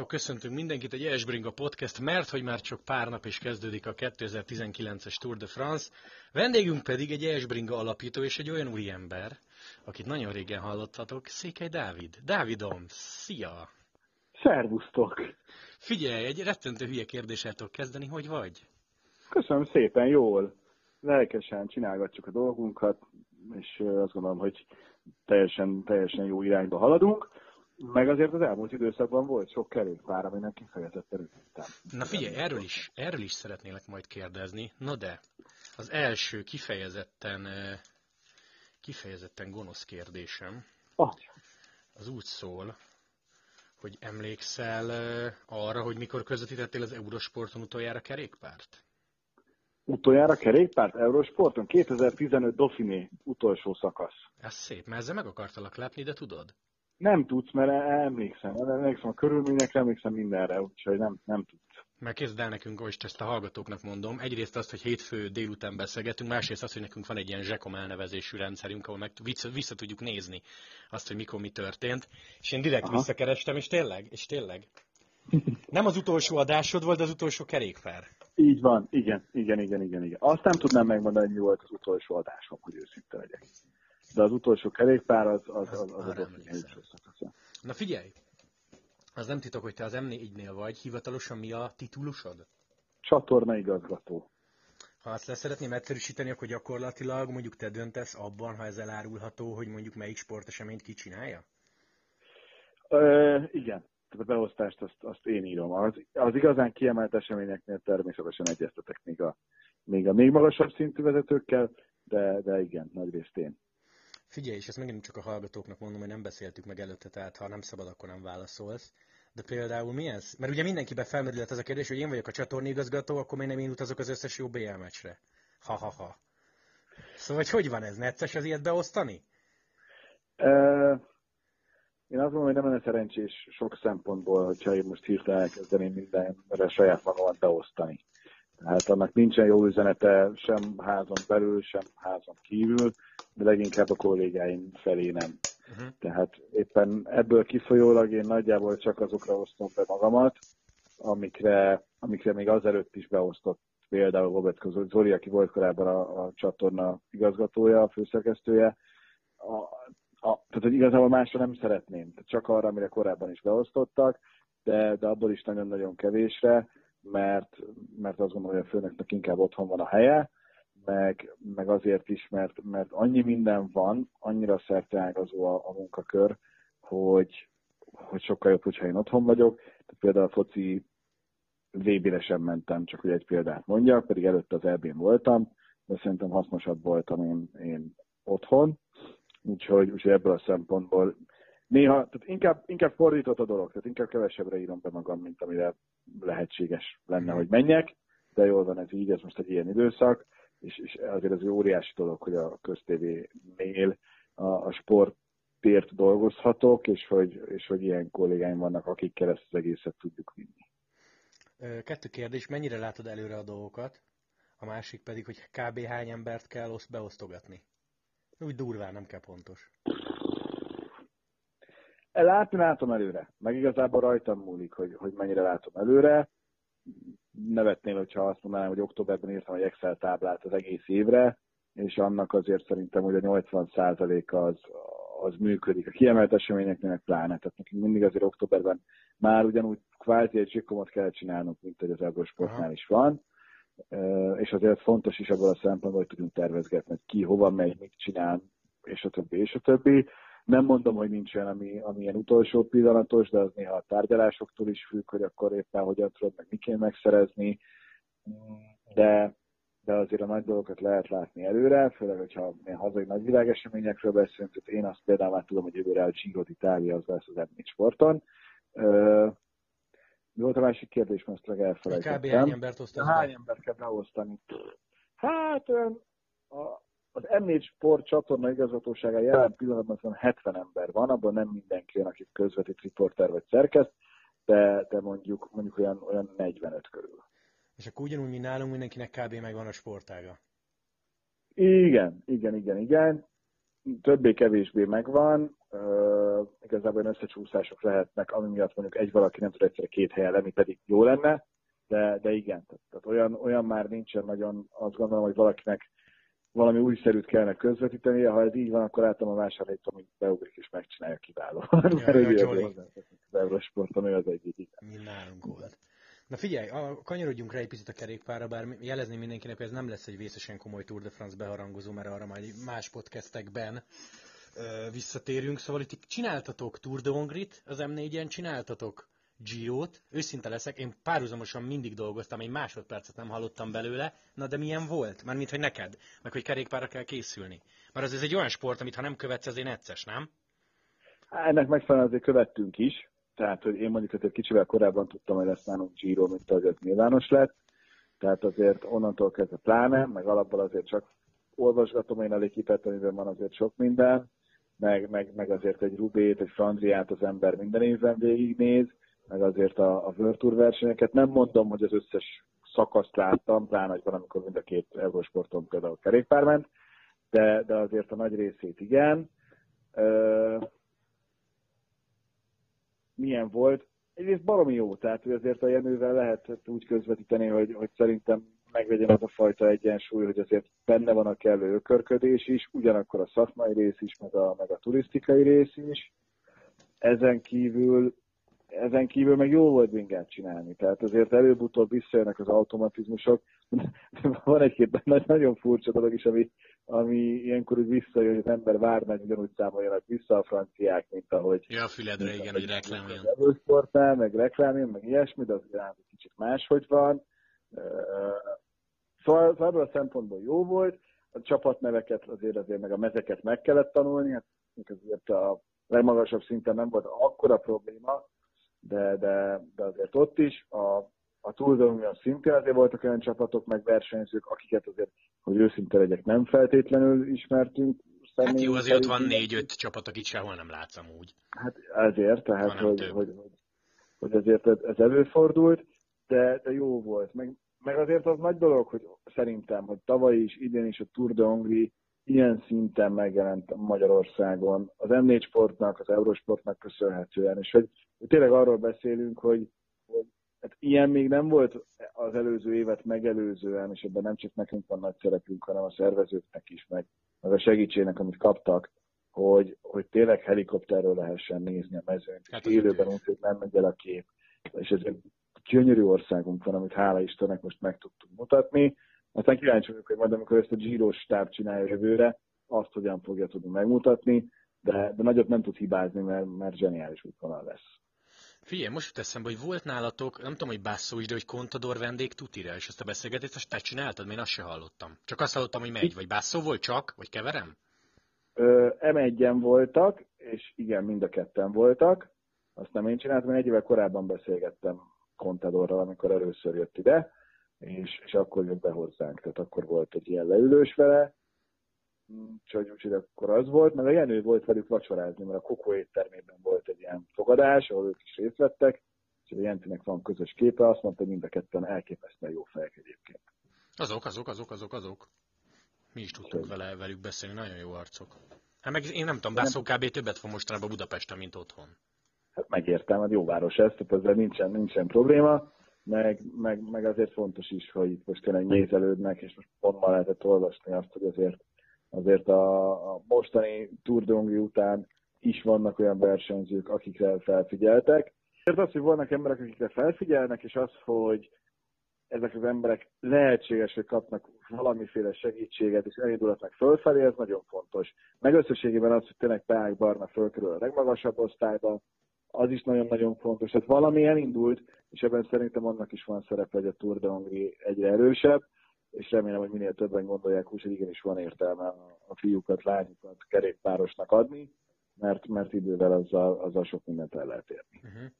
Sziasztok, köszöntünk mindenkit egy Esbringa Podcast, mert hogy már csak pár nap is kezdődik a 2019-es Tour de France. Vendégünk pedig egy Esbringa alapító és egy olyan úri ember, akit nagyon régen hallottatok, Székely Dávid. Dávidom, szia! Szervusztok! Figyelj, egy rettentő hülye kérdéssel kezdeni, hogy vagy? Köszönöm szépen, jól. Lelkesen csinálgatjuk a dolgunkat, és azt gondolom, hogy teljesen, teljesen jó irányba haladunk. Meg azért az elmúlt időszakban volt sok kerékpár, aminek kifejezetten örültem. Na figyelj, erről is, erről is szeretnélek majd kérdezni. No de, az első kifejezetten, kifejezetten gonosz kérdésem, ah. az úgy szól, hogy emlékszel arra, hogy mikor közvetítettél az Eurosporton utoljára kerékpárt? Utoljára kerékpárt Eurosporton? 2015 Dauphiné utolsó szakasz. Ez szép, mert ezzel meg akartalak lepni, de tudod? Nem tudsz, mert emlékszem. Emlékszem a körülményekre, emlékszem mindenre, úgyhogy nem, nem tudsz. Mert kezd el nekünk, most ezt a hallgatóknak mondom, egyrészt azt, hogy hétfő délután beszélgetünk, másrészt azt, hogy nekünk van egy ilyen zsekom elnevezésű rendszerünk, ahol meg vissza, vissza tudjuk nézni azt, hogy mikor mi történt. És én direkt Aha. visszakerestem, és tényleg, és tényleg. Nem az utolsó adásod volt, de az utolsó kerékpár. Így van, igen, igen, igen, igen, igen. Azt nem tudnám megmondani, hogy mi volt az utolsó adásom, hogy őszinte legyek de az utolsó kerékpár az, az, az, az, az Na figyelj, az nem titok, hogy te az M4-nél vagy, hivatalosan mi a titulusod? Csatorna igazgató. Ha azt lesz szeretném egyszerűsíteni, akkor gyakorlatilag mondjuk te döntesz abban, ha ez elárulható, hogy mondjuk melyik sporteseményt ki csinálja? Ö, igen, tehát a beosztást azt, azt én írom. Az, az igazán kiemelt eseményeknél természetesen egyeztetek még a, még a még magasabb szintű vezetőkkel, de, de igen, nagyrészt én. Figyelj, és ezt megint csak a hallgatóknak mondom, hogy nem beszéltük meg előtte, tehát ha nem szabad, akkor nem válaszolsz. De például milyen? Mert ugye mindenkiben felmerülhet ez a kérdés, hogy én vagyok a csatornigazgató, akkor még nem én utazok az összes jó BL meccsre. Ha-ha-ha. Szóval, hogy hogy van ez? Necces az ilyet beosztani? Uh, én azt mondom, hogy nem lenne szerencsés sok szempontból, hogyha én most hirtelen elkezdeném mindenre saját magamat beosztani. Tehát annak nincsen jó üzenete sem házon belül, sem házon kívül, de leginkább a kollégáim felé nem. Uh-huh. Tehát éppen ebből kifolyólag én nagyjából csak azokra osztom be magamat, amikre, amikre még azelőtt is beosztott például Robert Zoli, aki volt korábban a, a csatorna igazgatója, a főszerkesztője. A, a, tehát, hogy igazából másra nem szeretném, csak arra, amire korábban is beosztottak, de, de abból is nagyon-nagyon kevésre mert, mert azt gondolom, hogy a főnöknek inkább otthon van a helye, meg, meg azért is, mert, mert annyi minden van, annyira szerteágazó a, a munkakör, hogy, hogy sokkal jobb, hogyha én otthon vagyok. Tehát például a foci VB-re sem mentem, csak hogy egy példát mondjak, pedig előtte az eb voltam, de szerintem hasznosabb voltam én, én otthon. Úgyhogy, úgyhogy ebből a szempontból néha, tehát inkább, inkább fordított a dolog, tehát inkább kevesebbre írom be magam, mint amire lehetséges lenne, hogy menjek, de jól van ez így, ez most egy ilyen időszak, és, és azért ez egy óriási dolog, hogy a köztévénél a, a sportért dolgozhatok, és hogy, és hogy ilyen kollégáim vannak, akikkel ezt az egészet tudjuk vinni. Kettő kérdés, mennyire látod előre a dolgokat? A másik pedig, hogy kb. hány embert kell beosztogatni? Úgy durván, nem kell pontos. Látni látom előre, meg igazából rajtam múlik, hogy, hogy mennyire látom előre. Nevetnél, hogyha azt mondanám, hogy októberben írtam egy Excel táblát az egész évre, és annak azért szerintem, hogy a 80% az, az működik. A kiemelt eseményeknél meg pláne. Tehát nekünk mindig azért októberben már ugyanúgy kvázi egy zsikomot kell csinálnunk, mint hogy az Eurosportnál is van. És azért fontos is abban a szempontból, hogy tudjunk tervezgetni, hogy ki hova megy, mit csinál, és a többi, és a többi. Nem mondom, hogy nincs olyan, ami, ami ilyen utolsó pillanatos, de az néha a tárgyalásoktól is függ, hogy akkor éppen hogyan tudod meg miként megszerezni, de, de azért a nagy dolgokat lehet látni előre, főleg, hogyha ilyen hazai nagy világeseményekről beszélünk, tehát én azt például már tudom, hogy jövőre a Giro d'Italia az lesz az m sporton. mi volt a másik kérdés, most meg elfelejtettem. Kb. hány embert osztasz Hány embert kell beosztani? Hát a, az M4 Sport csatorna igazgatósága jelen pillanatban 70 ember van, abban nem mindenki olyan, aki közvetít riporter vagy szerkeszt, de, de mondjuk, mondjuk olyan, olyan 45 körül. És akkor ugyanúgy, mint nálunk, mindenkinek kb. megvan a sportága. Igen, igen, igen, igen. Többé-kevésbé megvan. igazából olyan összecsúszások lehetnek, ami miatt mondjuk egy valaki nem tud egyszerre két helyen lenni, pedig jó lenne, de, de igen, tehát, tehát olyan, olyan már nincsen nagyon, azt gondolom, hogy valakinek valami újszerűt kellene közvetíteni, ha ez így van, akkor látom a vásárlóit, amit beugrik és megcsinálja kiváló. Ja, Mert az Eurosporton ő az egyik. Mi nálunk volt. Na figyelj, a, kanyarodjunk rá egy picit a kerékpára, bár jelezni mindenkinek, hogy ez nem lesz egy vészesen komoly Tour de France beharangozó, mert arra majd más podcastekben ö, visszatérünk. Szóval itt csináltatok Tour de Hongrit, az M4-en csináltatok Girot, őszinte leszek, én párhuzamosan mindig dolgoztam, egy másodpercet nem hallottam belőle, na de milyen volt? Már mint hogy neked, meg hogy kerékpárra kell készülni. Mert az ez egy olyan sport, amit ha nem követsz, azért necces, nem? Ennek megfelelően azért követtünk is, tehát hogy én mondjuk egy kicsivel korábban tudtam, hogy lesz nálunk Giro, mint az nyilvános lett, tehát azért onnantól kezdve pláne, meg alapból azért csak olvasgatom én a lékipet, amiben van azért sok minden, meg, meg, meg azért egy Rubét, egy Franziát az ember minden évben végignéz, meg azért a, a World Tour versenyeket. Nem mondom, hogy az összes szakaszt láttam, pláne, hogy valamikor mind a két Eurosporton például kerékpár ment, de, de azért a nagy részét igen. Ö, milyen volt? Egyrészt baromi jó, tehát hogy azért a Jenővel lehet úgy közvetíteni, hogy, hogy szerintem megvegyen az a fajta egyensúly, hogy azért benne van a kellő ökörködés is, ugyanakkor a szakmai rész is, meg a, meg a turisztikai rész is. Ezen kívül ezen kívül meg jó volt bringát csinálni, tehát azért előbb-utóbb visszajönnek az automatizmusok. Van egy-két nagyon furcsa dolog is, ami, ami ilyenkor úgy visszajön, hogy az ember vár, meg ugyanúgy számoljanak vissza a franciák, mint ahogy... Ja, a füledre, igen, hogy reklámjon. Sportnál, meg reklámjon, meg ilyesmi, de azért egy kicsit máshogy van. Szóval, szóval ebből a szempontból jó volt. A csapatneveket azért azért meg a mezeket meg kellett tanulni, hát azért a legmagasabb szinten nem volt akkora probléma, de, de, de azért ott is a, a Tour de Union szintén azért voltak olyan csapatok, meg versenyzők, akiket azért, hogy őszinte legyek, nem feltétlenül ismertünk. Hát jó, azért ott van négy-öt csapat, akit sehol nem látszom úgy. Hát ezért, tehát, hogy, hogy, hogy, hogy, azért ez, ez előfordult, de, de jó volt. Meg, meg azért az nagy dolog, hogy szerintem, hogy tavaly is, idén is a Tour de Hongrie ilyen szinten megjelent Magyarországon az M4 sportnak, az Eurosportnak köszönhetően, és hogy tényleg arról beszélünk, hogy, hogy hát ilyen még nem volt az előző évet megelőzően, és ebben nem csak nekünk van nagy szerepünk, hanem a szervezőknek is, meg, meg a segítségnek, amit kaptak, hogy, hogy tényleg helikopterről lehessen nézni a mezőnyt, hát és élőben úgy, hogy nem megy el a kép. És ez egy gyönyörű országunk van, amit hála Istennek most meg tudtunk mutatni. Aztán kíváncsi vagyok, hogy majd amikor ezt a Giro stáb csinálja jövőre, azt hogyan fogja tudni megmutatni, de, de nagyot nem tud hibázni, mert, mert zseniális útvonal lesz. Figyelj, most jut eszembe, hogy volt nálatok, nem tudom, hogy Basszó is, de hogy Contador vendég tutira, és ezt a beszélgetést azt te csináltad, én azt se hallottam. Csak azt hallottam, hogy megy, vagy Basszó volt csak, vagy keverem? M1-en voltak, és igen, mind a ketten voltak. Azt nem én csináltam, én egy évvel korábban beszélgettem Contadorral, amikor először jött ide, és, és akkor jött be hozzánk, tehát akkor volt egy ilyen leülős vele, úgyhogy, úgyhogy akkor az volt, meg a Jenő volt velük vacsorázni, mert a Kokó éttermében volt egy ilyen fogadás, ahol ők is részt vettek, és a Jentinek van közös képe, azt mondta, hogy mind a ketten elképesztően jó fejek egyébként. Azok, azok, azok, azok, azok. Mi is tudtunk vele, velük beszélni, nagyon jó arcok. Hát meg én nem tudom, Bászó kb. többet fog mostanában Budapesten, mint otthon. Hát megértem, hát jó város ez, tehát ezzel nincsen, nincsen probléma, meg, meg, meg azért fontos is, hogy itt most tényleg nézelődnek, és most pont ma lehetett olvasni azt, hogy azért azért a, a mostani Tour de után is vannak olyan versenyzők, akikre felfigyeltek. Ez az, hogy vannak emberek, akikre felfigyelnek, és az, hogy ezek az emberek lehetséges, hogy kapnak valamiféle segítséget, és elindulhatnak fölfelé, ez nagyon fontos. Meg összességében az, hogy tényleg Peák Barna fölkerül a legmagasabb osztályba, az is nagyon-nagyon fontos. Tehát valami elindult, és ebben szerintem annak is van szerepe, hogy a Tour de Hongrie egyre erősebb és remélem, hogy minél többen gondolják úgy, hogy igenis van értelme a fiúkat, lányokat kerékpárosnak adni, mert, mert idővel azzal, azzal sok mindent el lehet érni. Uh-huh.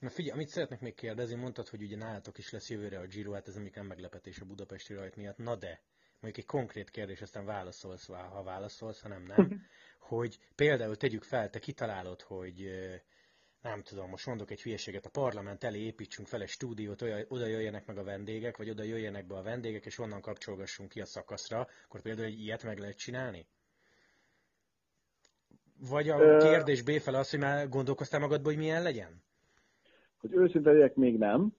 Na figyelj, amit szeretnék még kérdezni, mondtad, hogy ugye nálatok is lesz jövőre a Giro, hát ez nem meglepetés a budapesti rajt miatt, na de, mondjuk egy konkrét kérdés, aztán válaszolsz, ha válaszolsz, ha nem, nem, hogy például tegyük fel, te kitalálod, hogy nem tudom, most mondok egy hülyeséget, a parlament elé építsünk fel egy stúdiót, oda jöjjenek meg a vendégek, vagy oda jöjjenek be a vendégek, és onnan kapcsolgassunk ki a szakaszra, akkor például egy ilyet meg lehet csinálni? Vagy a kérdés B fel az, hogy már gondolkoztál magadból, hogy milyen legyen? Hogy őszinte legyek, még nem.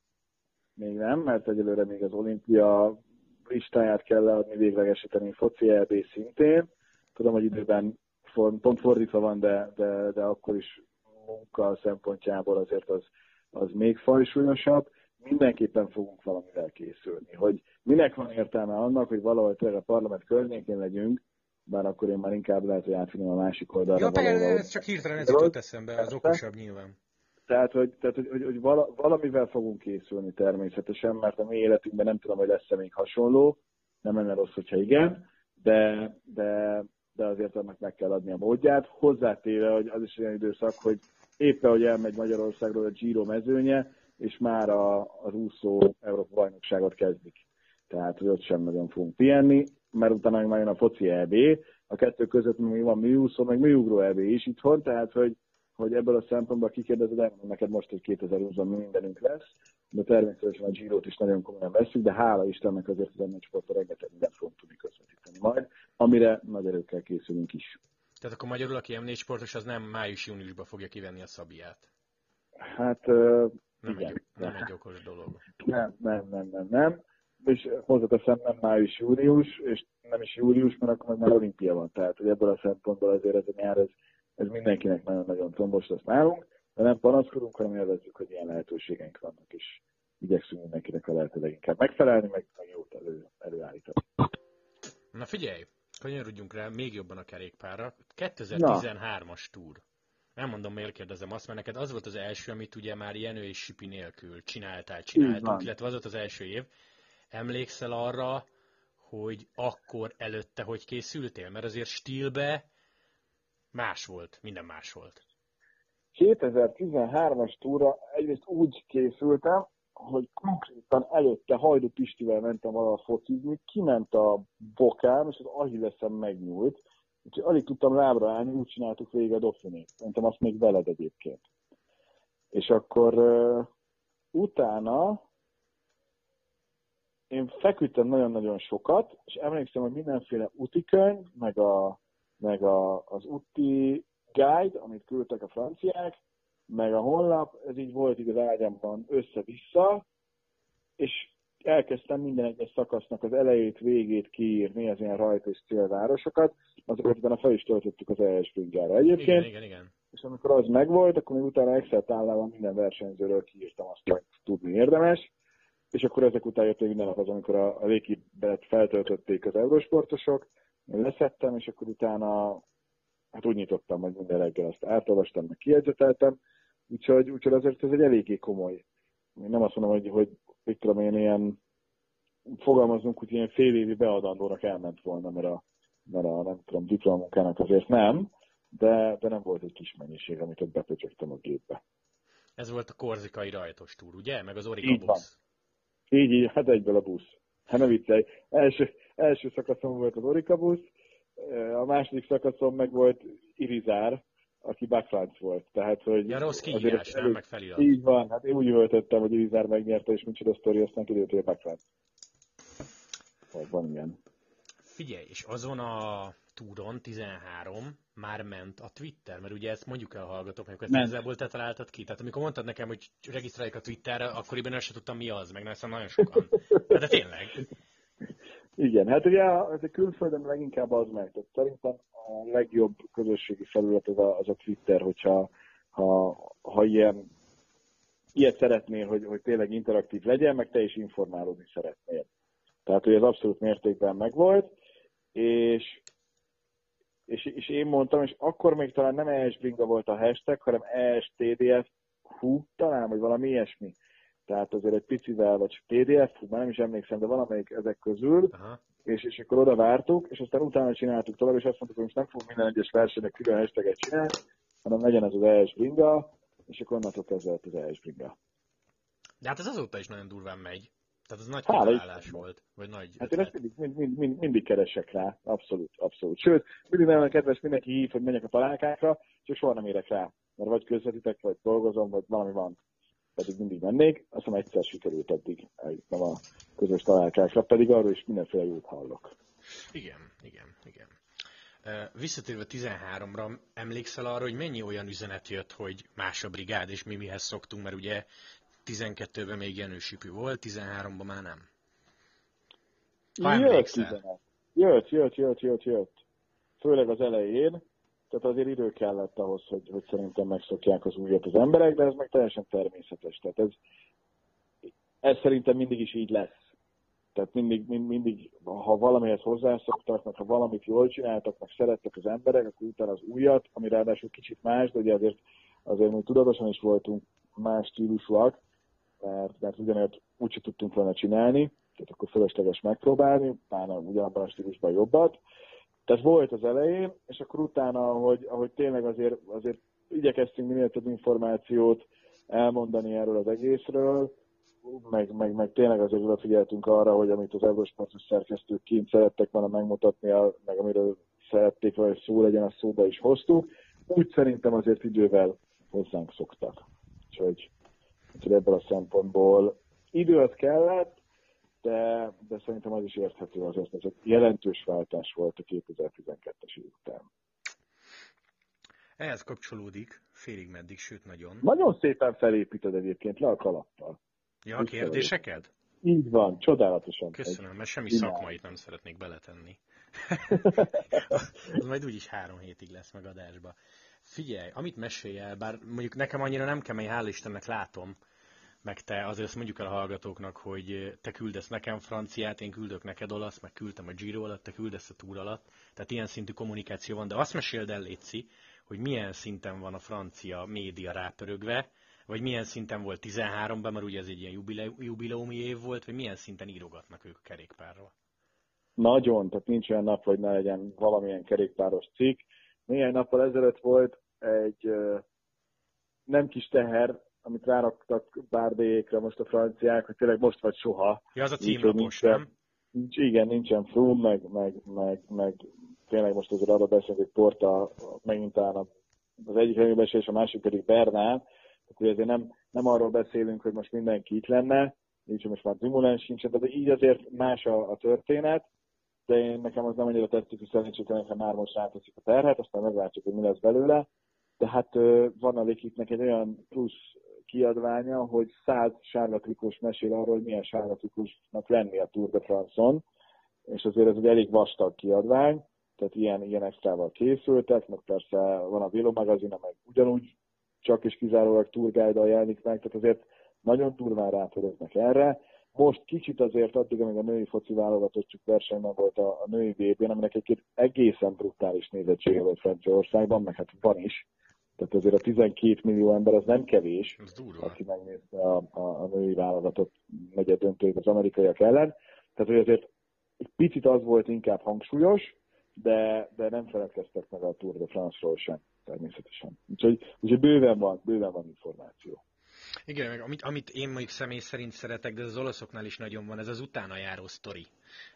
Még nem, mert egyelőre még az olimpia listáját kell leadni, véglegesíteni foci EB szintén. Tudom, hogy időben pont fordítva van, de, de, de akkor is munka szempontjából azért az, az még fajsúlyosabb. Mindenképpen fogunk valamivel készülni. Hogy minek van értelme annak, hogy valahol tényleg a parlament környékén legyünk, bár akkor én már inkább lehet, hogy átvinném a másik oldalra. Ja, persze, ez csak hirtelen ez jutott eszembe, az okosabb nyilván. Tehát, hogy, tehát, hogy, hogy, hogy valamivel fogunk készülni természetesen, mert a mi életünkben nem tudom, hogy lesz-e még hasonló, nem lenne rossz, hogyha igen, de, de, de azért annak meg kell adni a módját. Hozzátéve, hogy az is olyan időszak, hogy éppen, hogy elmegy Magyarországról a Giro mezőnye, és már a, az úszó Európa bajnokságot kezdik. Tehát, hogy ott sem nagyon fogunk pihenni, mert utána már jön a foci EB, a kettő között még van műúszó, meg műugró EB is itthon, tehát, hogy hogy ebből a szempontból kikérdezed, elmondom neked most, hogy 2020-ban mindenünk lesz, de természetesen a Giro-t is nagyon komolyan veszük, de hála Istennek azért az ennek sportra rengeteg mindent fogunk tudni közvetíteni majd, amire nagy erőkkel készülünk is. Tehát akkor magyarul, aki M4 sportos, az nem május-júniusban fogja kivenni a szabiát? Hát uh, nem, igen. Egy, nem egy okos dolog. Nem, nem, nem, nem, nem. És hozzáteszem, nem május-június, és nem is július, mert akkor már olimpia van. Tehát, hogy ebből a szempontból azért ez a nyár, ez ez mindenkinek nagyon-nagyon combos lesz nálunk, de nem panaszkodunk, hanem élvezzük, hogy ilyen lehetőségeink vannak, és igyekszünk mindenkinek a lehető leginkább megfelelni, meg, meg jót elő, előállítani. Na figyelj, kanyarodjunk rá még jobban a kerékpárra. 2013-as túr. Nem mondom, miért kérdezem azt, mert neked az volt az első, amit ugye már Jenő és Sipi nélkül csináltál, csináltunk, illetve az volt az első év. Emlékszel arra, hogy akkor előtte hogy készültél? Mert azért stílbe Más volt, minden más volt. 2013-as túra egyrészt úgy készültem, hogy konkrétan előtte Hajdu Pistivel mentem valahol focizni, kiment a bokám, és az ahilleszem megnyúlt, úgyhogy alig tudtam lábra állni, úgy csináltuk végig a Dauphinét. Mentem azt még veled egyébként. És akkor uh, utána én feküdtem nagyon-nagyon sokat, és emlékszem, hogy mindenféle utikönyv, meg a meg a, az úti guide, amit küldtek a franciák, meg a honlap, ez így volt így az ágyamban össze-vissza, és elkezdtem minden egyes szakasznak az elejét, végét kiírni, az ilyen rajt és célvárosokat, azokat utána fel is töltöttük az ES Bringára egyébként. Igen, igen, igen. És amikor az megvolt, akkor még utána Excel táblában minden versenyzőről kiírtam azt, hogy tudni érdemes, és akkor ezek után jött minden nap az, amikor a, a Lékibet feltöltötték az eurósportosok, leszettem, és akkor utána hát úgy nyitottam, hogy minden reggel azt átolvastam, meg kiegyzeteltem, úgyhogy, úgyhogy azért ez egy eléggé komoly. Én nem azt mondom, hogy, hogy mit tudom én, ilyen fogalmazunk, hogy ilyen fél évi beadandónak elment volna, mert a, mert a nem tudom, diplomunkának azért nem, de, de nem volt egy kis mennyiség, amit ott bepöcsögtem a gépbe. Ez volt a korzikai rajtos túr, ugye? Meg az Orika így busz. Van. Így, így, hát egyből a busz. Hát ne viccelj. Első, első szakaszom volt az Orika busz, a második szakaszom meg volt Irizár, aki backfront volt. Tehát, hogy ja, rossz kiírás, nem, meg felirat. Így van, hát én úgy öltöttem, hogy Irizár megnyerte, és micsoda sztori, aztán kiderült, hogy a backfront. Van ilyen. Figyelj, és azon a túron 13 már ment a Twitter, mert ugye ezt mondjuk el a hallgatóknak, hogy ezt ezzel te találtad ki. Tehát amikor mondtad nekem, hogy regisztráljuk a Twitterre, akkoriban el sem tudtam mi az, meg nem nagyon sokan. De tényleg. Igen, hát ugye ez a külföldön leginkább az meg. Tehát szerintem a legjobb közösségi felület az a, az a Twitter, hogyha ha, ha ilyen, ilyet szeretnél, hogy, hogy tényleg interaktív legyen, meg te is informálódni szeretnél. Tehát, hogy ez abszolút mértékben megvolt, és, és, és én mondtam, és akkor még talán nem ES Bringa volt a hashtag, hanem ESTDF hú, talán, vagy valami ilyesmi tehát azért egy picivel, vagy PDF, már nem is emlékszem, de valamelyik ezek közül, Aha. És, és akkor oda vártuk, és aztán utána csináltuk tovább, és azt mondtuk, hogy most nem fogunk minden egyes versenynek külön hashtaget csinálni, hanem legyen az az ES bringa, és akkor onnantól kezdve az ES bringa. De hát ez azóta is nagyon durván megy. Tehát az nagy kitalálás volt, vagy nagy Hát ötlet. én ezt mindig, mind, mind, mindig keresek rá, abszolút, abszolút. Sőt, mindig nagyon kedves mindenki hív, hogy menjek a találkákra, csak soha nem érek rá. Mert vagy közvetítek, vagy dolgozom, vagy valami van pedig mindig mennék, azt hiszem egyszer sikerült eddig eljutnom a közös találkásra, pedig arról is mindenféle jót hallok. Igen, igen, igen. Visszatérve 13-ra, emlékszel arra, hogy mennyi olyan üzenet jött, hogy más a brigád, és mi mihez szoktunk, mert ugye 12-ben még Jenősipű volt, 13-ban már nem. Ha jött üzenet. Jött, jött, jött, jött, jött. Főleg az elején. Tehát azért idő kellett ahhoz, hogy, hogy szerintem megszokják az újat az emberek, de ez meg teljesen természetes. Tehát ez, ez szerintem mindig is így lesz. Tehát mindig, mind, mindig, ha valamihez hozzászoktak, meg ha valamit jól csináltak, meg szerettek az emberek, akkor utána az újat, ami ráadásul kicsit más, de ugye azért, azért mi tudatosan is voltunk más stílusúak, mert, mert ugyanért úgyse tudtunk volna csinálni, tehát akkor fölösleges megpróbálni, pláne ugyanabban a stílusban jobbat. Tehát volt az elején, és akkor utána, ahogy, ahogy tényleg azért, azért igyekeztünk minél több információt elmondani erről az egészről, meg, meg, meg tényleg azért odafigyeltünk arra, hogy amit az Eurosportos szerkesztők kint szerettek volna megmutatni, meg amiről szerették, hogy szó legyen, a szóba is hoztuk. Úgy szerintem azért idővel hozzánk szoktak. Úgyhogy, úgyhogy ebből a szempontból idő az kellett, de, de szerintem az is érthető azért, hogy egy jelentős váltás volt a 2012-es év után. Ehhez kapcsolódik, félig meddig, sőt nagyon. Nagyon szépen felépíted egyébként le a kalappal. Ja, a kérdéseked? Így van, csodálatosan. Köszönöm, mert semmi Imán. szakmait nem szeretnék beletenni. az majd úgyis három hétig lesz meg adásba. Figyelj, amit mesélj el, bár mondjuk nekem annyira nem kemény, hál' Istennek látom, meg te azért azt mondjuk el a hallgatóknak, hogy te küldesz nekem franciát, én küldök neked olasz, meg küldtem a Giro alatt, te küldesz a túr alatt. Tehát ilyen szintű kommunikáció van, de azt meséld el, Léci, hogy milyen szinten van a francia média rápörögve, vagy milyen szinten volt 13-ban, mert ugye ez egy ilyen jubileumi év volt, vagy milyen szinten írogatnak ők kerékpárról? Nagyon, tehát nincs olyan nap, hogy ne legyen valamilyen kerékpáros cikk. Néhány nappal ezelőtt volt egy nem kis teher, amit ráraktak bárdéjékre most a franciák, hogy tényleg most vagy soha. Ja, az a címlapos, nem? Nincs, igen, nincsen Froome, meg, meg, meg, meg tényleg most azért arra beszélünk, hogy Porta megint az egyik és a másik pedig Bernál, akkor azért nem, nem arról beszélünk, hogy most mindenki itt lenne, nincs most már Dumoulin sincsen, de így azért más a, a történet, de én nekem az nem annyira tetszik, hogy szerencsétlen, ha már most ráteszik a terhet, aztán meglátjuk, hogy mi lesz belőle. De hát van a Likitnek egy olyan plusz kiadványa, hogy száz sárgatrikós mesél arról, hogy milyen sárgatrikusnak lenni a Tour de France-on, és azért ez egy elég vastag kiadvány, tehát ilyen, ilyen extrával készültek, meg persze van a Vélo magazin, amely ugyanúgy csak és kizárólag turgájdal jelenik meg, tehát azért nagyon durván rátöröznek erre. Most kicsit azért addig, amíg a női foci válogatottjuk versenyben volt a, a női vb n aminek egy egészen brutális nézettsége volt Franciaországban, meg hát van is. Tehát azért a 12 millió ember az nem kevés, aki megnézte a, a, a női válogatott negyed döntőt az amerikaiak ellen. Tehát, hogy azért egy picit az volt inkább hangsúlyos, de, de nem feledkeztek meg a Tour de France-ról sem természetesen. Úgyhogy, úgyhogy bőven van, bőven van információ. Igen, meg amit, amit én mondjuk személy szerint szeretek, de az olaszoknál is nagyon van, ez az utána járó sztori.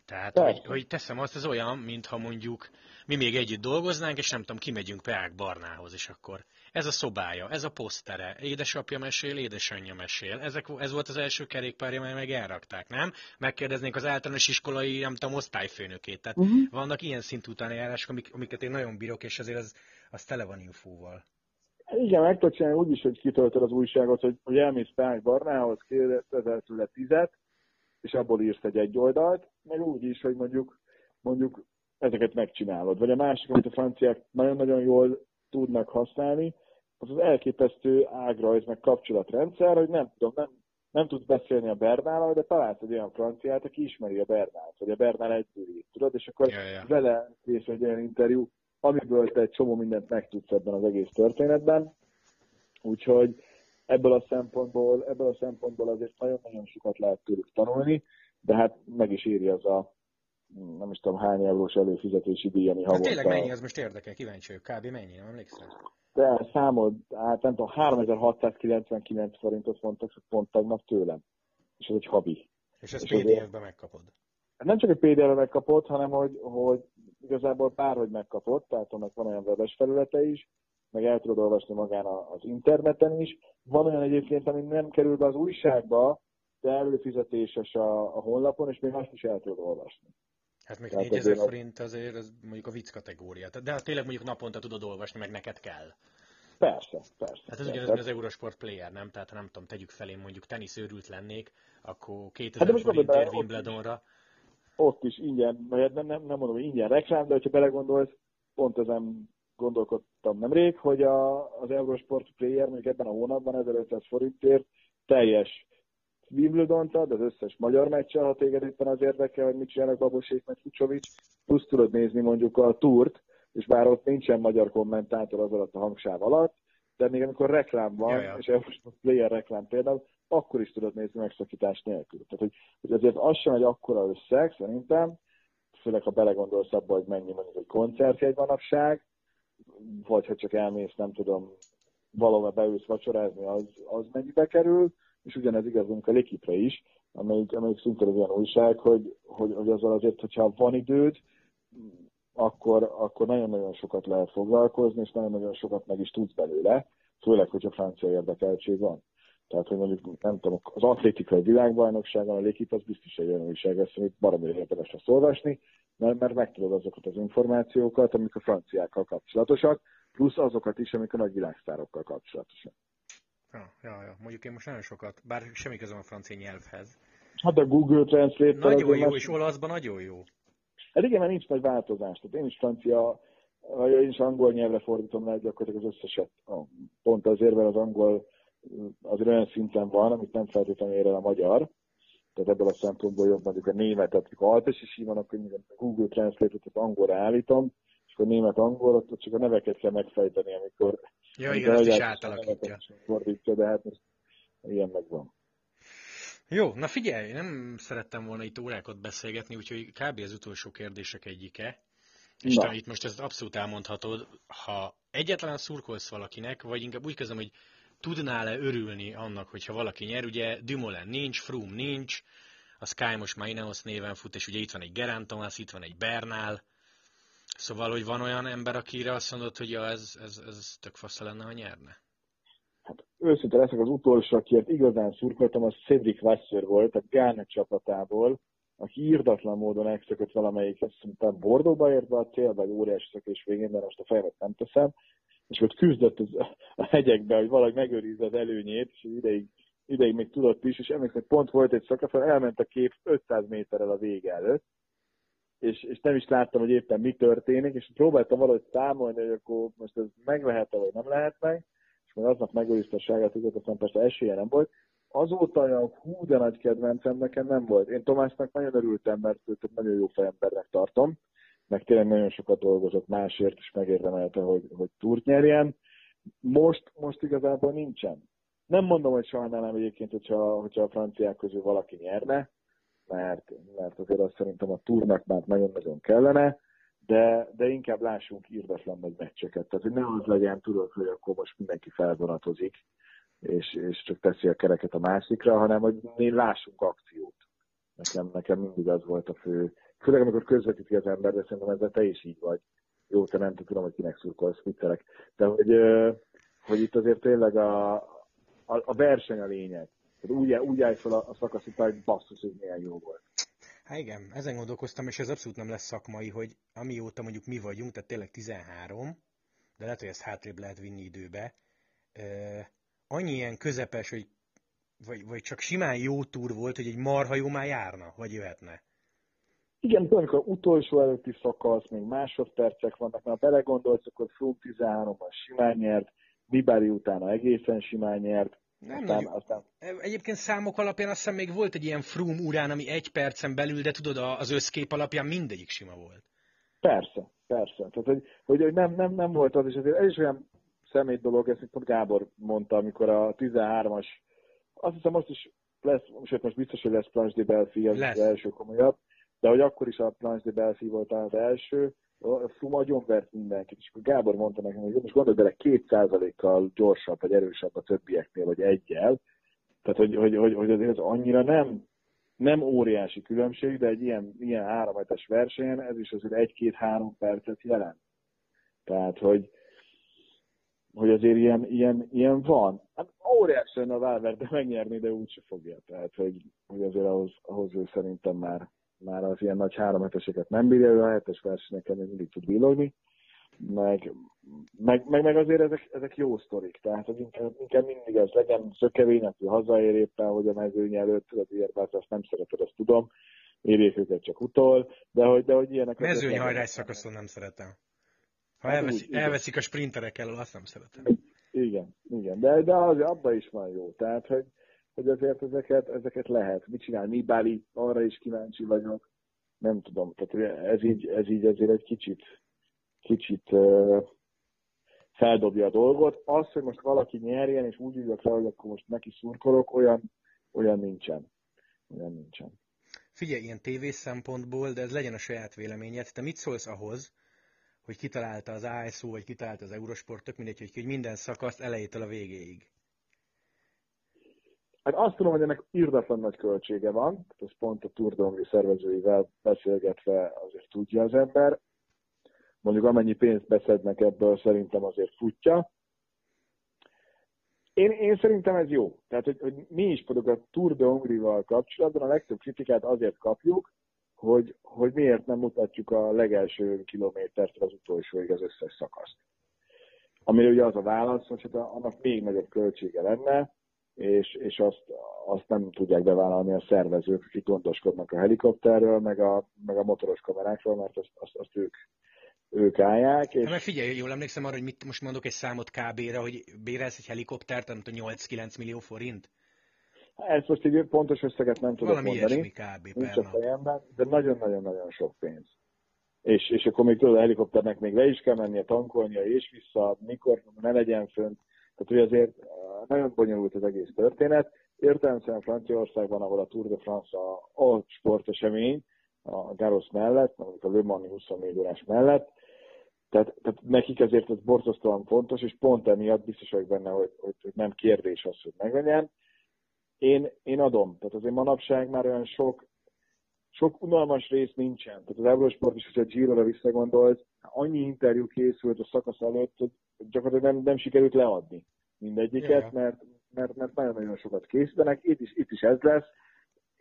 Tehát, hogy, hogy teszem azt, ez olyan, mintha mondjuk mi még együtt dolgoznánk, és nem tudom, kimegyünk Peák Barnához, és akkor ez a szobája, ez a posztere, édesapja mesél, édesanyja mesél. Ezek, ez volt az első kerékpárja, mert meg elrakták, nem? Megkérdeznénk az általános iskolai, nem tudom, osztályfőnökét. Tehát uh-huh. vannak ilyen szintű utánajárások, amik, amiket én nagyon bírok, és azért az, az tele van infóval. Igen, meg tudod csinálni úgy is, hogy kitöltöd az újságot, hogy, hogy elmész Pák Barnához, kérdezel tőle tizet, és abból írsz egy egy oldalt, meg úgy is, hogy mondjuk, mondjuk ezeket megcsinálod. Vagy a másik, amit a franciák nagyon-nagyon jól tudnak használni, az az elképesztő ágrajz, meg kapcsolatrendszer, hogy nem tudom, nem, nem tudsz beszélni a Bernállal, de találsz egy olyan franciát, aki ismeri a Bernált, vagy a Bernál egyből tudod, és akkor ja, ja. vele kész egy olyan interjú, amiből te egy csomó mindent megtudsz ebben az egész történetben. Úgyhogy ebből a szempontból, ebből a szempontból azért nagyon-nagyon sokat lehet tőlük tanulni, de hát meg is éri az a nem is tudom hány eurós előfizetési díj, ami havonta. tényleg mennyi, az most érdekel, kíváncsi vagyok, kb. mennyi, nem emlékszel? De számod, hát nem tudom, 3699 forintot mondtak pont tegnap tőlem. És ez egy habi. És ezt PDF-ben megkapod? Hát nem csak egy PDF-ben megkapod, hanem hogy, hogy igazából bárhogy megkapod, tehát annak van olyan webes felülete is, meg el tudod olvasni magán az interneten is. Van olyan egyébként, ami nem kerül be az újságba, de előfizetéses a, a honlapon, és még azt is el tudod olvasni. Hát még 4000 forint azért az mondjuk a vicc kategória. De ha tényleg mondjuk naponta tudod olvasni, meg neked kell. Persze, persze. Hát ez ugyanaz, az Eurosport player, nem? Tehát nem tudom, tegyük felé mondjuk teniszőrült lennék, akkor 2000 hát forintért Wimbledonra. Ott is ingyen, nem, nem, nem mondom, hogy ingyen reklám, de hogyha belegondolsz, pont ezen gondolkodtam nemrég, hogy a, az Eurosport player még ebben a hónapban 1500 forintért teljes Wimbledon ad, az összes magyar meccsel, ha téged éppen az érdekel, hogy mit csinálnak Babosék meg Fucsovics, plusz tudod nézni mondjuk a túrt, és bár ott nincsen magyar kommentátor az alatt a hangsáv alatt, de még amikor reklám van, ja, ja. és most player reklám például, akkor is tudod nézni megszakítás nélkül. Tehát, hogy, hogy azért az sem egy akkora összeg, szerintem, főleg ha belegondolsz abba, hogy mennyi mondjuk egy koncertjegy manapság, vagy ha csak elmész, nem tudom, valahol beülsz vacsorázni, az, az mennyibe kerül, és ugyanez igazunk a Lekipre is, amelyik, amelyik szintén az olyan újság, hogy, hogy, hogy azzal azért, hogyha van időd, akkor, akkor nagyon-nagyon sokat lehet foglalkozni, és nagyon-nagyon sokat meg is tudsz belőle, főleg, hogyha francia érdekeltség van. Tehát, hogy mondjuk, nem tudom, az atlétikai világbajnokságon a Lékip az biztos egy olyan újság lesz, amit baromi érdemes lesz olvasni, mert, mert megtudod azokat az információkat, amik a franciákkal kapcsolatosak, plusz azokat is, amik a nagy világsztárokkal kapcsolatosak. Ja, ja, ja. Mondjuk én most nagyon sokat, bár semmi közöm a francia nyelvhez. Hát a Google Translate... Nagyon jó, és olaszban nagyon jó. Hát igen, mert nincs nagy változás. Tehát én is francia, én is angol nyelvre fordítom le gyakorlatilag az összeset. Pont azért, mert az angol azért olyan szinten van, amit nem feltétlenül ér el a magyar. Tehát ebből a szempontból jobb mondjuk a németet, amikor is így van, akkor a Google Translate-ot az angolra állítom, és akkor német-angol, ott csak a neveket kell megfejteni, amikor... Ja, igen, ezt is átalakítja. Fordítja, de hát most ilyen megvan. Jó, na figyelj, nem szerettem volna itt órákat beszélgetni, úgyhogy kb. az utolsó kérdések egyike. És te itt most ezt abszolút elmondhatod, ha egyetlen szurkolsz valakinek, vagy inkább úgy kezdem, hogy tudnál-e örülni annak, hogyha valaki nyer, ugye Dumoulin nincs, Froome nincs, a Sky most már Ineos néven fut, és ugye itt van egy Geraint Thomas, itt van egy Bernál, szóval, hogy van olyan ember, akire azt mondod, hogy ja, ez, ez, ez tök fasza lenne, ha nyerne? Hát őszinte leszek az utolsó, akiért igazán szurkoltam, az Cedric Wasser volt, a Gáne csapatából, aki írdatlan módon elszökött valamelyik, azt mondtam, Bordóba ért be a cél, vagy óriási szökés végén, de most a fejemet nem teszem, és ott küzdött az, a hegyekbe, hogy valahogy megőrizze az előnyét, és ideig, ideig még tudott is, és emlékszem, hogy pont volt egy szakasz, elment a kép 500 méterrel a vége előtt, és, és nem is láttam, hogy éppen mi történik, és próbáltam valahogy számolni, hogy akkor most ez meg lehet-e, vagy nem lehet meg, és majd aznak megőrizte a ságát, aztán persze esélye nem volt, azóta olyan hú, de nagy kedvencem nekem nem volt. Én Tomásnak nagyon örültem, mert őt nagyon jó fejembernek tartom, meg tényleg nagyon sokat dolgozott másért, és megérdemelte, hogy, hogy túrt nyerjen. Most, most igazából nincsen. Nem mondom, hogy sajnálom egyébként, hogyha, hogyha a franciák közül valaki nyerne, mert, mert azért azt szerintem a túrnak már nagyon-nagyon kellene, de, de inkább lássunk írdatlan nagy meccseket. Tehát, hogy ne az legyen, tudod, hogy akkor most mindenki felvonatozik, és, és csak teszi a kereket a másikra, hanem hogy mi lássunk akciót. Nekem, nekem mindig az volt a fő. Főleg amikor közvetíti az ember, de szerintem ezzel te is így vagy. Jó, te nem tudom, hogy kinek szurkolsz, viccelek. De hogy, hogy itt azért tényleg a, a, a verseny a lényeg. Tehát úgy, úgy állj fel a, a szakasz után, hogy basszus, hogy milyen jó volt. Hát igen, ezen gondolkoztam, és ez abszolút nem lesz szakmai, hogy amióta mondjuk mi vagyunk, tehát tényleg 13, de lehet, hogy ezt hátrébb lehet vinni időbe, annyi ilyen közepes, hogy vagy, vagy csak simán jó túr volt, hogy egy marha jó már járna, vagy jöhetne. Igen, amikor utolsó előtti szakasz, még másodpercek vannak, mert ha belegondolsz, akkor Froome 13-ban simán nyert, Bibari utána egészen simán nyert, nem aztán, aztán... Egyébként számok alapján azt hiszem még volt egy ilyen Froome urán, ami egy percen belül, de tudod, az összkép alapján mindegyik sima volt. Persze, persze. Tehát, hogy, hogy, hogy nem, nem, nem volt az, és azért ez is olyan szemét dolog, ezt pont Gábor mondta, amikor a 13-as, azt hiszem most is lesz, sőt most biztos, hogy lesz Planche de Belfi, az, lesz. az első komolyabb, de hogy akkor is a Planche de Belfi volt az első, a Fum vert mindenkit, és akkor Gábor mondta nekem, hogy most gondolj bele, két százalékkal gyorsabb, vagy erősebb a többieknél, vagy egyel, tehát hogy, hogy, hogy, hogy azért ez annyira nem, nem óriási különbség, de egy ilyen, ilyen háromhetes versenyen ez is azért egy-két-három percet jelent. Tehát, hogy, hogy azért ilyen, ilyen, ilyen van. Hát óriás lenne a Valverde megnyerni, de úgyse fogja. Tehát, hogy, hogy azért ahhoz, ahhoz ő szerintem már, már az ilyen nagy három heteseket nem bírja, ő a hetes versenyeken mindig tud villogni, meg, meg, meg, meg azért ezek, ezek jó sztorik, tehát hogy inkább, inkább mindig ez legyen szökevény, aki hazaér éppen, hogy a mezőny előtt, az érvelt, azt nem szereted, azt tudom, érjék őket csak utol, de hogy, de hogy ilyenek... Mezőnyhajrás szakaszon nem szeretem. Ha hát elveszik, elveszik a sprinterek elől, azt nem szeretem. Igen, igen, de, de az, abban is van jó. Tehát, hogy, hogy azért ezeket, ezeket lehet. Mit csinál Nibali, arra is kíváncsi vagyok. Nem tudom, tehát ez így, ez így azért egy kicsit, kicsit uh, feldobja a dolgot. Az, hogy most valaki nyerjen, és úgy ülök le, hogy akkor most neki szurkolok, olyan, olyan nincsen. Olyan nincsen. Figyelj, ilyen tévés szempontból, de ez legyen a saját véleményed. Te mit szólsz ahhoz, hogy kitalálta az ASO, vagy kitalálta az Eurosport, tök mindegy, hogy, hogy minden szakaszt elejétől a végéig. Hát azt tudom, hogy ennek írdatlan nagy költsége van, ez pont a Tour de szervezőivel beszélgetve azért tudja az ember. Mondjuk amennyi pénzt beszednek ebből, szerintem azért futja. Én, én szerintem ez jó. Tehát, hogy, hogy mi is pedig a Tour de Hongrival kapcsolatban a legtöbb kritikát azért kapjuk, hogy, hogy miért nem mutatjuk a legelső kilométert az utolsóig az összes szakaszt. Amire ugye az a válasz, hogy hát annak még nagyobb költsége lenne, és, és azt, azt nem tudják bevállalni a szervezők, akik gondoskodnak a helikopterről, meg a, meg a motoros kamerákról, mert azt, azt, azt ők, ők állják. És... Hát mert figyelj, jól emlékszem arra, hogy mit most mondok egy számot KB-re, hogy bérelsz egy helikoptert, nem tudom, 8-9 millió forint? Ezt most így pontos összeget nem tudok Valami mondani. kb. Nincs a fejemben, de nagyon-nagyon-nagyon sok pénz. És, és akkor még tudod, a helikopternek még le is kell mennie, tankolnia és vissza, mikor ne legyen fönt. Tehát, hogy azért nagyon bonyolult az egész történet. Értelemszerűen Franciaországban, ahol a Tour de France a, a sportesemény, a Garos mellett, mondjuk a Le Mans 24 órás mellett, tehát, tehát nekik ezért ez borzasztóan fontos, és pont emiatt biztos vagyok benne, hogy, hogy, hogy nem kérdés az, hogy meglegyen én, én adom. Tehát azért manapság már olyan sok, sok unalmas rész nincsen. Tehát az Eurosport is, hogyha Giro-ra visszagondolt, annyi interjú készült a szakasz előtt, hogy gyakorlatilag nem, nem sikerült leadni mindegyiket, yeah. mert, mert, mert nagyon-nagyon sokat készítenek. Itt is, itt is ez lesz.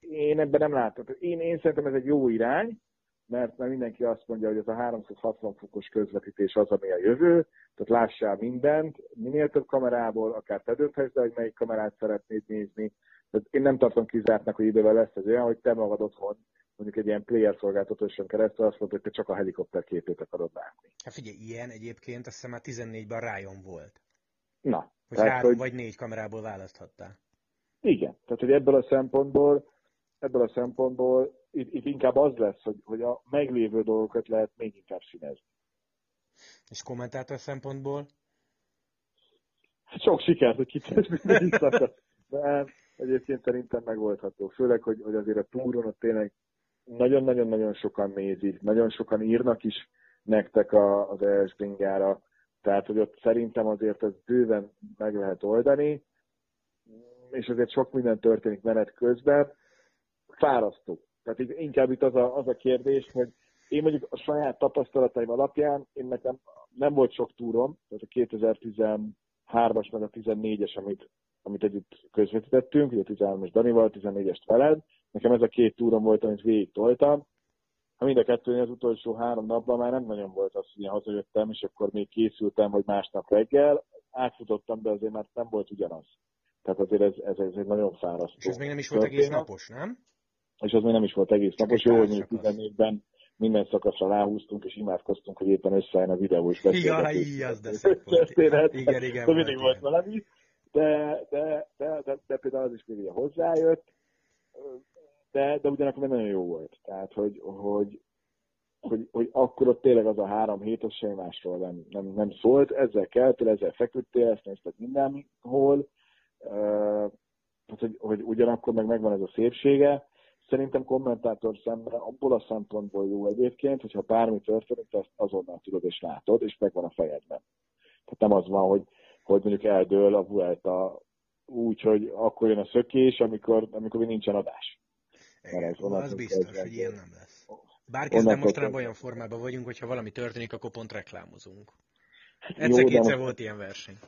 Én ebben nem látom. Én, én szerintem ez egy jó irány, mert, mert mindenki azt mondja, hogy ez a 360 fokos közvetítés az, ami a jövő, tehát lássál mindent, minél több kamerából, akár te dönthetsz, hogy melyik kamerát szeretnéd nézni. Tehát én nem tartom kizártnak, hogy idővel lesz ez olyan, hogy te magad otthon mondjuk egy ilyen player szolgáltatóson keresztül azt mondod, hogy te csak a helikopter képét akarod látni. Hát figyelj, ilyen egyébként azt hiszem már 14-ben rájon volt. Na. Hogy tehát, három hogy... vagy négy kamerából választhattál. Igen, tehát hogy ebből a szempontból, ebből a szempontból itt, itt inkább az lesz, hogy, hogy a meglévő dolgokat lehet még inkább színezni. És kommentátor szempontból? Sok sikert, hogy kitesz De egyébként szerintem megoldható. Főleg, hogy, hogy azért a túron ott tényleg nagyon-nagyon-nagyon sokan nézik, nagyon sokan írnak is nektek a, az ESG-gára, tehát hogy ott szerintem azért ez bőven meg lehet oldani, és azért sok minden történik menet közben. Fárasztó. Tehát így, inkább itt az a, az a kérdés, hogy én mondjuk a saját tapasztalataim alapján, én nekem nem volt sok túrom, tehát a 2013-as meg a 14-es, amit, amit együtt közvetítettünk, ugye a 13-as Danival, a 14-est veled, nekem ez a két túrom volt, amit végig toltam. Ha mind a kettőnél az utolsó három napban már nem nagyon volt az, hogy én hazajöttem, és akkor még készültem, hogy másnap reggel, átfutottam, de azért már nem volt ugyanaz. Tehát azért ez, ez, ez egy nagyon fárasztó. És ez még nem is volt egész napos, nem? és az még nem is volt egész napos. Jó, hogy 14-ben minden szakaszra ráhúztunk, és imádkoztunk, hogy éppen összeálljon a videó is beszélgetés. Jaj, az de szép volt. Igen, igen. De mindig volt valami. De, de, de, de, de, például az is még hozzájött, de, de ugyanakkor még nagyon jó volt. Tehát, hogy, hogy, hogy, hogy akkor ott tényleg az a három hét, az semmi másról nem, nem, nem szólt. Ezzel keltél, ezzel feküdtél, ezt nézted mindenhol. Uh, hogy, hogy ugyanakkor meg megvan ez a szépsége, Szerintem kommentátor szemben abból a szempontból jó egyébként, hogyha bármi történik, ezt azonnal tudod és látod, és megvan a fejedben. Tehát nem az van, hogy, hogy mondjuk eldől a Vuelta úgy, hogy akkor jön a szökés, amikor, amikor még nincsen adás. Igen, ez az biztos, hogy ilyen nem lesz. Bár kezdem mostanában olyan formában vagyunk, hogyha valami történik, akkor pont reklámozunk. Egyszer-kétszer volt ilyen verseny.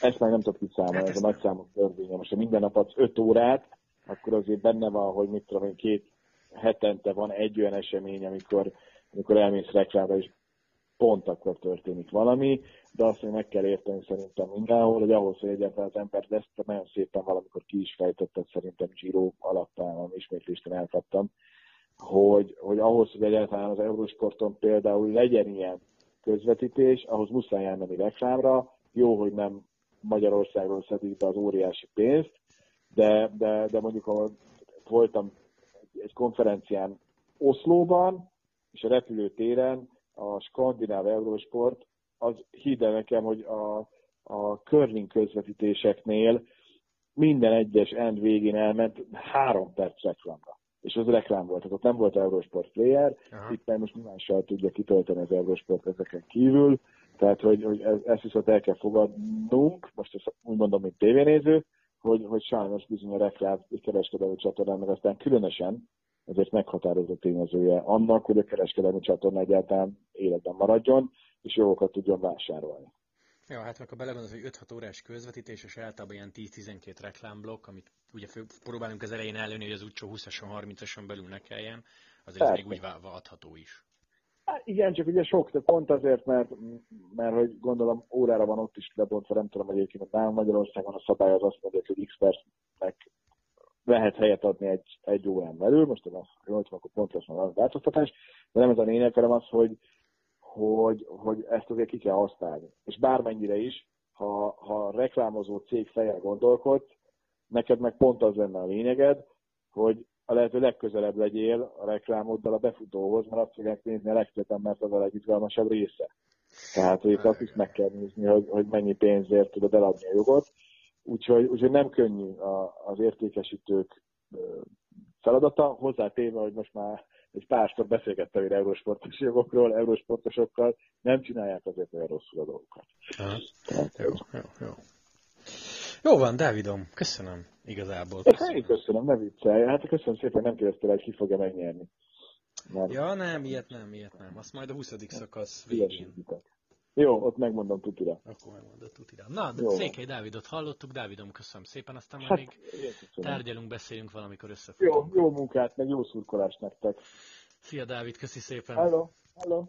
Ezt már nem tudok kiszámolni, hát ez a nagyszámok törvénye. Most ha minden nap adsz 5 órát, akkor azért benne van, hogy mit tudom én, két hetente van egy olyan esemény, amikor, amikor elmész reklámra, és pont akkor történik valami, de azt még meg kell érteni szerintem mindenhol, hogy ahhoz, hogy egyáltalán az ember ezt nagyon szépen valamikor ki is fejtetted, szerintem Giro alapján, ismétlisten elkaptam, hogy, hogy ahhoz, hogy egyáltalán az Eurosporton például legyen ilyen közvetítés, ahhoz muszáj elmenni reklámra, jó, hogy nem Magyarországról szedik be az óriási pénzt, de, de, de mondjuk ahol voltam egy konferencián Oszlóban, és a repülőtéren a skandináv Eurosport, az hidd nekem, hogy a, a curling közvetítéseknél minden egyes end végén elment három perc reklámra. És az reklám volt, ott nem volt Eurosport player, Aha. itt most mással tudja kitölteni az Eurosport ezeken kívül, tehát hogy, hogy ez, ezt viszont el kell fogadnunk, most ezt úgy mondom, mint tévénéző, hogy, hogy sajnos bizony a reklám kereskedelmi csatornának aztán különösen ezért meghatározó tényezője annak, hogy a kereskedelmi csatorna egyáltalán életben maradjon, és jogokat tudjon vásárolni. Ja, hát ha belegondolsz, hogy 5-6 órás közvetítés, és általában ilyen 10-12 reklámblokk, amit ugye próbálunk az elején előni, hogy az úgycsó 20-ason, 30-ason belül ne kelljen, azért ez még úgy adható is. Hát igen, csak ugye sok, de pont azért, mert, mert hogy gondolom órára van ott is lebontva, nem tudom, hogy egyébként a Magyarországon a szabály az azt mondja, hogy x percnek lehet helyet adni egy, egy órán belül, most az, jól akkor pont lesz a változtatás, de nem ez a lényeg, hanem az, hogy, hogy, hogy ezt azért ki kell használni. És bármennyire is, ha, ha reklámozó cég fejjel gondolkodsz, neked meg pont az lenne a lényeged, hogy a lehető legközelebb legyél a reklámoddal a befutóhoz, mert azt fogják nézni a legtöbben, mert az a legizgalmasabb része. Tehát, hogy azt is meg kell nézni, hogy, hogy mennyi pénzért tudod eladni a jogot. Úgyhogy, úgyhogy nem könnyű a, az értékesítők feladata, hozzátéve, hogy most már egy párszor beszélgettem én eurósportos jogokról, eurósportosokkal, nem csinálják azért olyan rosszul a dolgokat. Tehát, jó, jó, jó. Jó van, Dávidom, köszönöm igazából. Köszönöm. Én köszönöm, ne viccelj. Hát köszönöm szépen, nem kérdeztél hogy ki fogja megnyerni. Mert... Ja, nem, ilyet nem, ilyet nem. Azt majd a 20. szakasz végén. Jó, ott megmondom tutira. Akkor megmondod tutira. Na, de Jó. Székely Dávidot hallottuk, Dávidom köszönöm szépen, aztán hát, még tárgyalunk, beszélünk valamikor összefoglunk. Jó, jó munkát, meg jó szurkolást nektek. Szia Dávid, köszi szépen. Hello, hello.